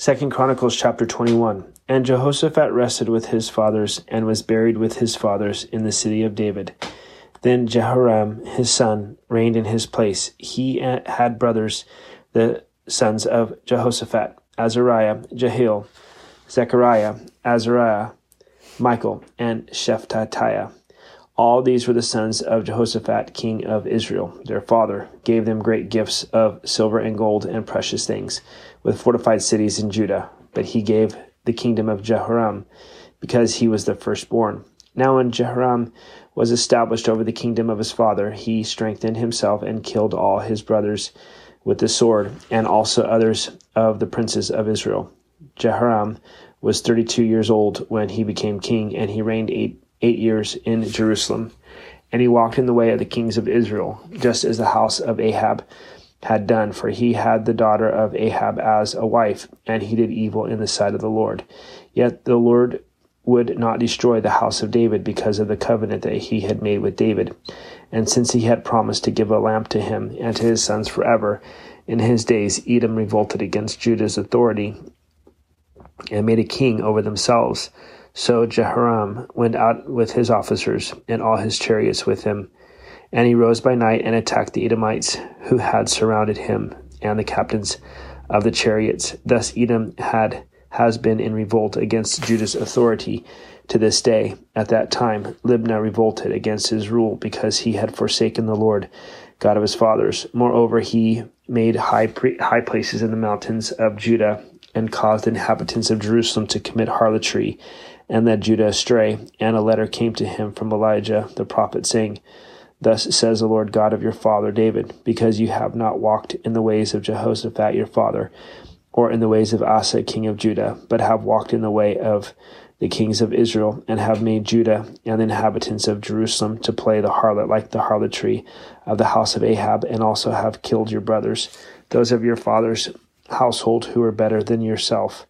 Second Chronicles chapter 21. And Jehoshaphat rested with his fathers and was buried with his fathers in the city of David. Then Jehoram, his son, reigned in his place. He had brothers, the sons of Jehoshaphat, Azariah, Jehiel, Zechariah, Azariah, Michael, and Shephatiah. All these were the sons of Jehoshaphat, king of Israel. Their father gave them great gifts of silver and gold and precious things, with fortified cities in Judah. But he gave the kingdom of Jehoram, because he was the firstborn. Now, when Jehoram was established over the kingdom of his father, he strengthened himself and killed all his brothers with the sword, and also others of the princes of Israel. Jehoram was thirty two years old when he became king, and he reigned eight eight years in Jerusalem. And he walked in the way of the kings of Israel, just as the house of Ahab had done, for he had the daughter of Ahab as a wife, and he did evil in the sight of the Lord. Yet the Lord would not destroy the house of David because of the covenant that he had made with David. And since he had promised to give a lamp to him and to his sons forever, in his days Edom revolted against Judah's authority and made a king over themselves. So Jehoram went out with his officers and all his chariots with him. And he rose by night and attacked the Edomites who had surrounded him and the captains of the chariots. Thus Edom had has been in revolt against Judah's authority to this day. At that time, Libnah revolted against his rule because he had forsaken the Lord, God of his fathers. Moreover, he made high pre- high places in the mountains of Judah and caused the inhabitants of Jerusalem to commit harlotry and led Judah astray. And a letter came to him from Elijah the prophet, saying, Thus says the Lord God of your father David, because you have not walked in the ways of Jehoshaphat your father, or in the ways of Asa king of Judah, but have walked in the way of the kings of Israel, and have made Judah and the inhabitants of Jerusalem to play the harlot like the harlotry of the house of Ahab, and also have killed your brothers, those of your father's household who are better than yourself.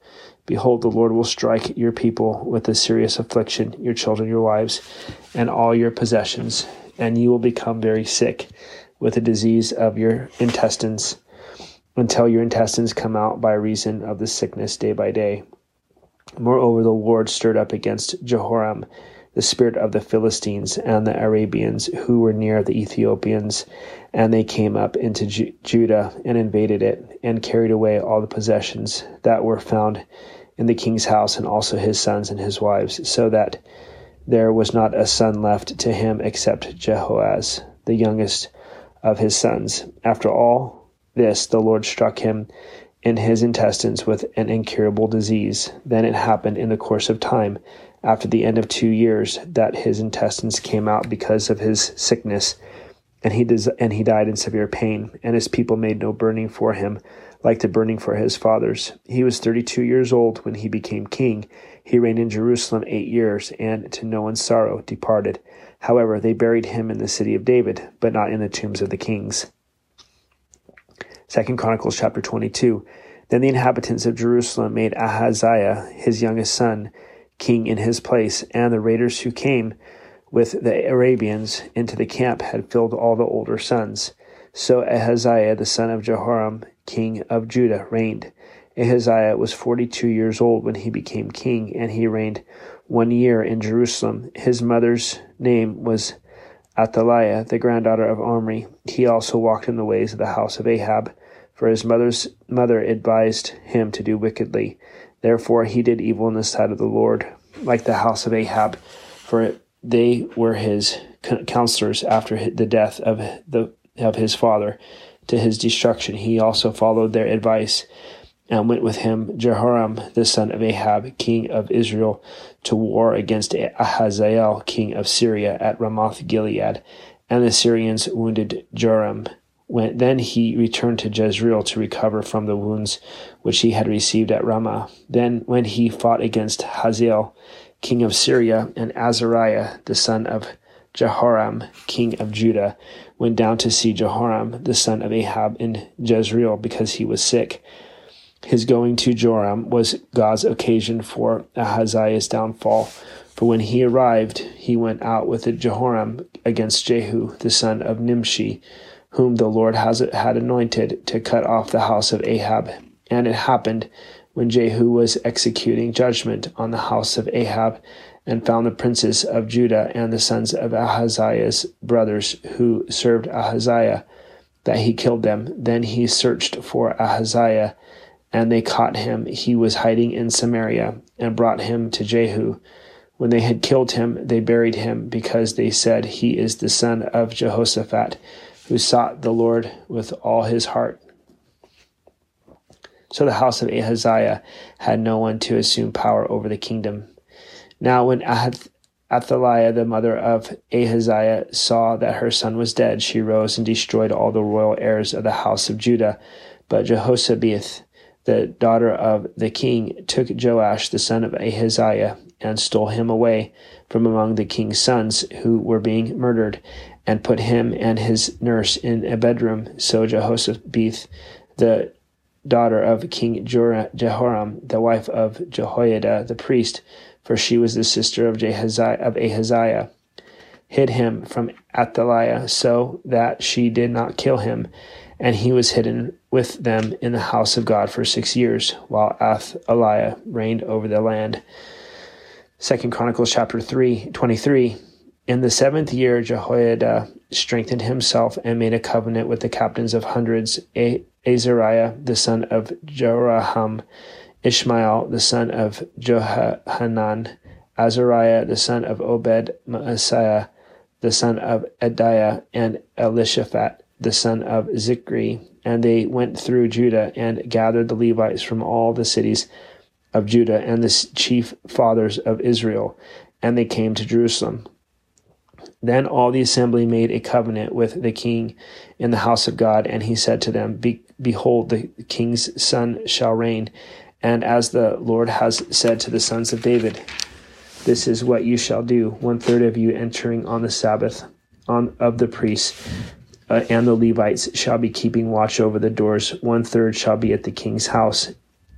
Behold, the Lord will strike your people with a serious affliction, your children, your wives, and all your possessions, and you will become very sick with a disease of your intestines until your intestines come out by reason of the sickness day by day. Moreover, the Lord stirred up against Jehoram the spirit of the Philistines and the Arabians who were near the Ethiopians, and they came up into Ju- Judah and invaded it, and carried away all the possessions that were found in the king's house, and also his sons and his wives, so that there was not a son left to him except Jehoaz, the youngest of his sons. After all this, the Lord struck him in his intestines with an incurable disease. Then it happened in the course of time, after the end of two years, that his intestines came out because of his sickness, and he des- and he died in severe pain. And his people made no burning for him, like the burning for his fathers. He was 32 years old when he became king. He reigned in Jerusalem eight years, and to no one's sorrow departed. However, they buried him in the city of David, but not in the tombs of the kings. Second Chronicles chapter 22. Then the inhabitants of Jerusalem made Ahaziah, his youngest son, king in his place, and the raiders who came with the Arabians into the camp had filled all the older sons. So Ahaziah, the son of Jehoram, king of Judah, reigned. Ahaziah was forty two years old when he became king, and he reigned one year in Jerusalem. His mother's name was Athaliah, the granddaughter of Omri. He also walked in the ways of the house of Ahab, for his mother's mother advised him to do wickedly. Therefore he did evil in the sight of the Lord, like the house of Ahab, for they were his counselors after the death of the of his father to his destruction. He also followed their advice and went with him Jehoram, the son of Ahab, king of Israel, to war against Hazael, king of Syria, at Ramoth Gilead. And the Syrians wounded Joram. Then he returned to Jezreel to recover from the wounds which he had received at Ramah. Then, when he fought against Hazael, king of Syria, and Azariah, the son of Jehoram, king of Judah, went down to see Jehoram, the son of Ahab, in Jezreel because he was sick. His going to Joram was God's occasion for Ahaziah's downfall. For when he arrived, he went out with Jehoram against Jehu, the son of Nimshi, whom the Lord has, had anointed to cut off the house of Ahab. And it happened when Jehu was executing judgment on the house of Ahab, and found the princes of Judah and the sons of Ahaziah's brothers who served Ahaziah, that he killed them. Then he searched for Ahaziah, and they caught him. He was hiding in Samaria, and brought him to Jehu. When they had killed him, they buried him, because they said, He is the son of Jehoshaphat, who sought the Lord with all his heart. So the house of Ahaziah had no one to assume power over the kingdom. Now, when Athaliah, the mother of Ahaziah, saw that her son was dead, she rose and destroyed all the royal heirs of the house of Judah. But Jehoshabeth, the daughter of the king, took Joash, the son of Ahaziah, and stole him away from among the king's sons who were being murdered, and put him and his nurse in a bedroom. So Jehoshabeth, the daughter of King Jehoram, the wife of Jehoiada the priest, for she was the sister of, Jehaziah, of Ahaziah, hid him from Athaliah so that she did not kill him, and he was hidden with them in the house of God for six years, while Athaliah reigned over the land. Second Chronicles chapter 3, 23. In the seventh year, Jehoiada strengthened himself and made a covenant with the captains of hundreds, Azariah, the son of Jeroham, Ishmael, the son of Johanan, Azariah, the son of Obed, Maaseiah, the son of Adaiah, and Elishaphat, the son of Zichri. And they went through Judah and gathered the Levites from all the cities of Judah and the chief fathers of Israel, and they came to Jerusalem. Then all the assembly made a covenant with the king in the house of God, and he said to them, Be- Behold, the king's son shall reign, and as the Lord has said to the sons of David, this is what you shall do: one third of you entering on the Sabbath on of the priests uh, and the Levites shall be keeping watch over the doors. One third shall be at the king's house,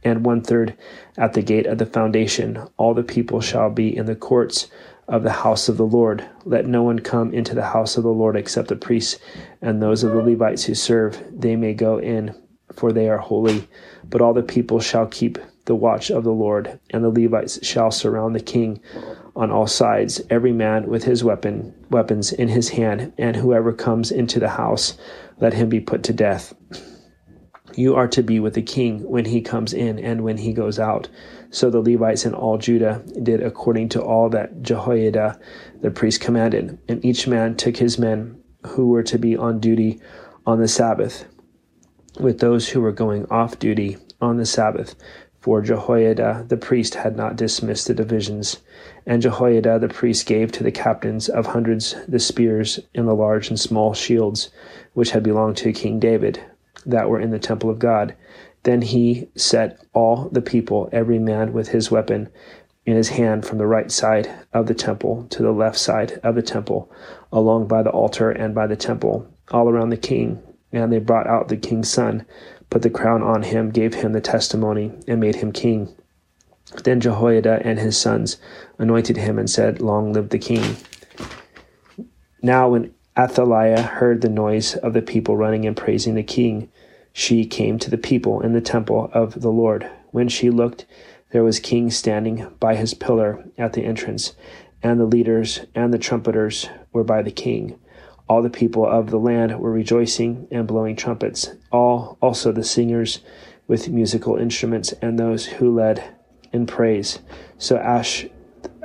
and one third at the gate of the foundation. All the people shall be in the courts of the house of the Lord. Let no one come into the house of the Lord except the priests and those of the Levites who serve. They may go in, for they are holy. But all the people shall keep the watch of the Lord, and the Levites shall surround the king on all sides, every man with his weapon weapons in his hand, and whoever comes into the house, let him be put to death. You are to be with the king when he comes in and when he goes out. So the Levites and all Judah did according to all that Jehoiada the priest commanded, and each man took his men who were to be on duty on the Sabbath, with those who were going off duty on the Sabbath. For Jehoiada the priest had not dismissed the divisions. And Jehoiada the priest gave to the captains of hundreds the spears and the large and small shields which had belonged to King David, that were in the temple of God. Then he set all the people, every man with his weapon in his hand, from the right side of the temple to the left side of the temple, along by the altar and by the temple, all around the king. And they brought out the king's son, put the crown on him, gave him the testimony, and made him king. Then Jehoiada and his sons anointed him and said, Long live the king. Now, when Athaliah heard the noise of the people running and praising the king. She came to the people in the temple of the Lord. When she looked, there was king standing by his pillar at the entrance, and the leaders and the trumpeters were by the king. All the people of the land were rejoicing and blowing trumpets, all also the singers with musical instruments and those who led in praise. So Ash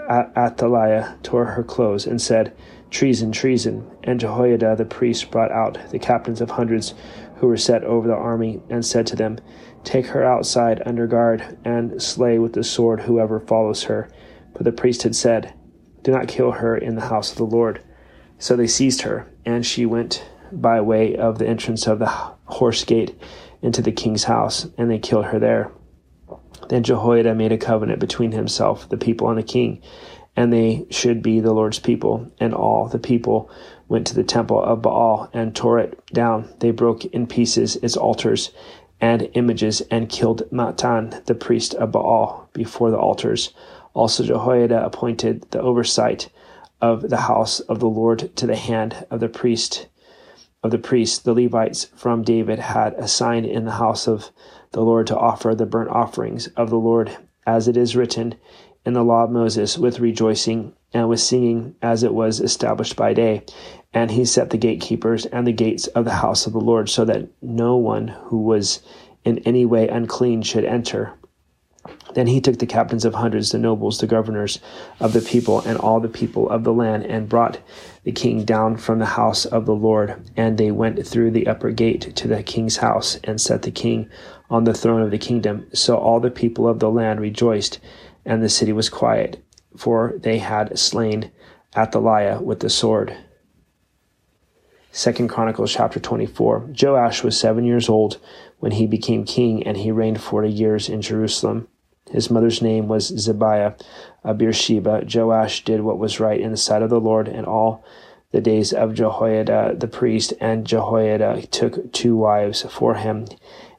Athaliah tore her clothes and said, Treason, treason. And Jehoiada the priest brought out the captains of hundreds who were set over the army, and said to them, Take her outside under guard, and slay with the sword whoever follows her. But the priest had said, Do not kill her in the house of the Lord. So they seized her, and she went by way of the entrance of the horse gate into the king's house, and they killed her there. Then Jehoiada made a covenant between himself, the people, and the king and they should be the Lord's people. And all the people went to the temple of Baal and tore it down. They broke in pieces its altars and images and killed Mattan, the priest of Baal, before the altars. Also, Jehoiada appointed the oversight of the house of the Lord to the hand of the priest of the priests, the Levites from David had assigned in the house of the Lord to offer the burnt offerings of the Lord, as it is written in the law of Moses, with rejoicing and with singing, as it was established by day. And he set the gatekeepers and the gates of the house of the Lord, so that no one who was in any way unclean should enter. Then he took the captains of hundreds, the nobles, the governors of the people, and all the people of the land, and brought the king down from the house of the Lord. And they went through the upper gate to the king's house, and set the king on the throne of the kingdom. So all the people of the land rejoiced, and the city was quiet, for they had slain Athaliah with the sword. Second Chronicles chapter 24. Joash was seven years old when he became king, and he reigned forty years in Jerusalem. His mother's name was Zibiah of Beersheba. Joash did what was right in the sight of the Lord and all the days of Jehoiada the priest, and Jehoiada took two wives for him,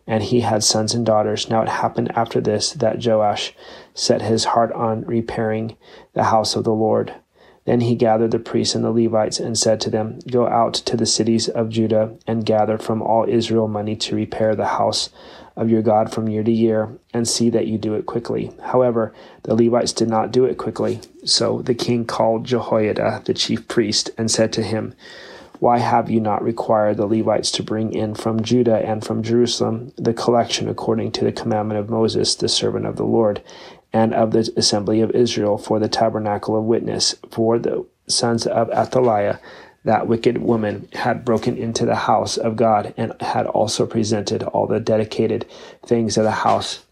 and he had sons and daughters. Now it happened after this that Joash set his heart on repairing the house of the Lord. Then he gathered the priests and the Levites and said to them, Go out to the cities of Judah and gather from all Israel money to repair the house of your God from year to year, and see that you do it quickly. However, the Levites did not do it quickly. So the king called Jehoiada, the chief priest, and said to him, Why have you not required the Levites to bring in from Judah and from Jerusalem the collection according to the commandment of Moses, the servant of the Lord? and of the assembly of Israel for the tabernacle of witness, for the sons of Athaliah, that wicked woman had broken into the house of God and had also presented all the dedicated things of the house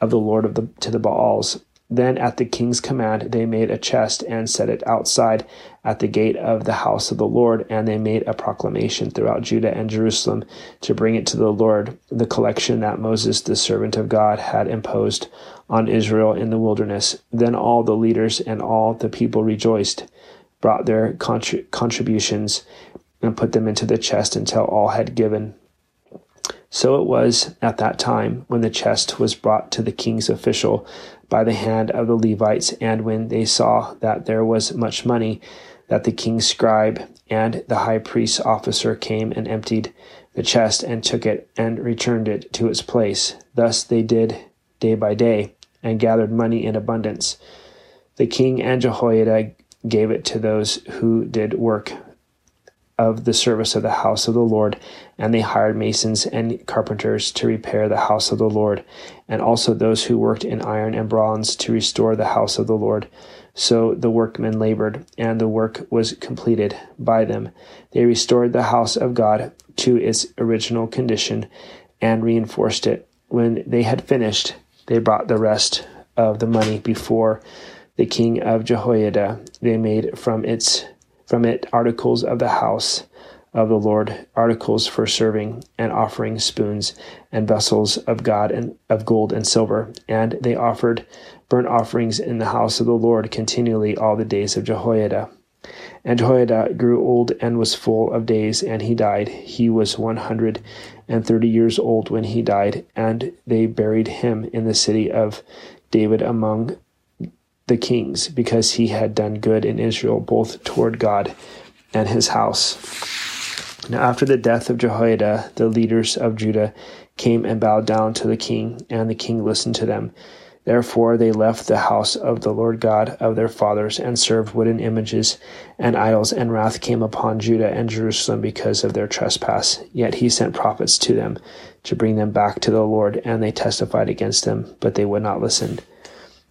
of the Lord of the, to the Baals. Then at the king's command they made a chest and set it outside at the gate of the house of the Lord, and they made a proclamation throughout Judah and Jerusalem to bring it to the Lord, the collection that Moses, the servant of God, had imposed on Israel in the wilderness. Then all the leaders and all the people rejoiced, brought their contributions, and put them into the chest until all had given. So it was at that time when the chest was brought to the king's official by the hand of the Levites, and when they saw that there was much money, that the king's scribe and the high priest's officer came and emptied the chest and took it and returned it to its place. Thus they did day by day and gathered money in abundance. The king and Jehoiada gave it to those who did work of the service of the house of the Lord, and they hired masons and carpenters to repair the house of the Lord, and also those who worked in iron and bronze to restore the house of the Lord. So the workmen labored, and the work was completed by them. They restored the house of God to its original condition and reinforced it. When they had finished, they brought the rest of the money before the king of Jehoiada. They made from its from it articles of the house of the Lord, articles for serving and offering spoons and vessels of God and of gold and silver. And they offered burnt offerings in the house of the Lord continually all the days of Jehoiada. And Jehoiada grew old and was full of days, and he died. He was one hundred and thirty years old when he died, and they buried him in the city of David among the kings, because he had done good in Israel, both toward God and his house. Now, after the death of Jehoiada, the leaders of Judah came and bowed down to the king, and the king listened to them. Therefore they left the house of the Lord God of their fathers and served wooden images and idols, and wrath came upon Judah and Jerusalem because of their trespass. Yet he sent prophets to them to bring them back to the Lord, and they testified against them, but they would not listen.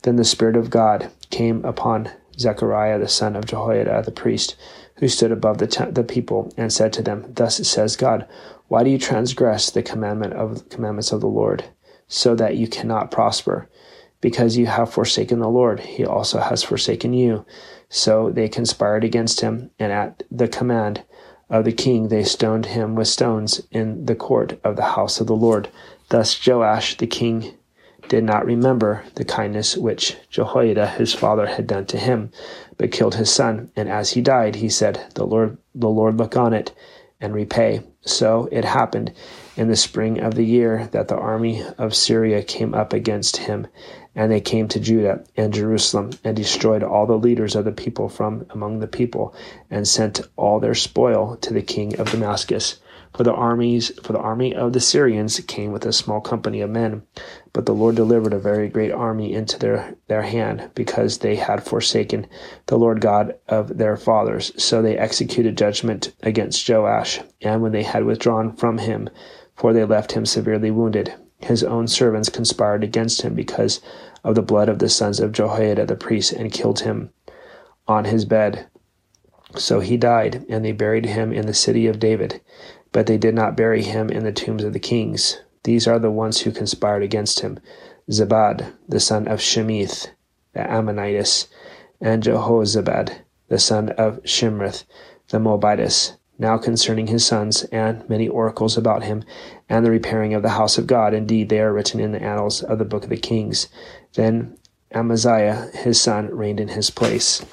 Then the Spirit of God came upon Zechariah the son of Jehoiada the priest, who stood above the, the people, and said to them, Thus says God, Why do you transgress the commandment of commandments of the Lord, so that you cannot prosper? Because you have forsaken the Lord, he also has forsaken you. So they conspired against him, and at the command of the king they stoned him with stones in the court of the house of the Lord. Thus Joash the king did not remember the kindness which Jehoiada his father had done to him, but killed his son. And as he died, he said, "The Lord, the Lord look on it and repay." So it happened in the spring of the year that the army of Syria came up against him, and they came to Judah and Jerusalem and destroyed all the leaders of the people from among the people and sent all their spoil to the king of Damascus. For the armies, for the army of the Syrians came with a small company of men, but the Lord delivered a very great army into their, their hand, because they had forsaken the Lord God of their fathers. So they executed judgment against Joash, and when they had withdrawn from him, for they left him severely wounded, his own servants conspired against him because of the blood of the sons of Jehoiada the priest, and killed him on his bed. So he died, and they buried him in the city of David but they did not bury him in the tombs of the kings. These are the ones who conspired against him Zabad, the son of Shimeath, the Ammonitess, and Jehozabad, the son of Shimrith, the Moabitess. Now concerning his sons, and many oracles about him, and the repairing of the house of God, indeed they are written in the annals of the book of the kings. Then Amaziah his son reigned in his place.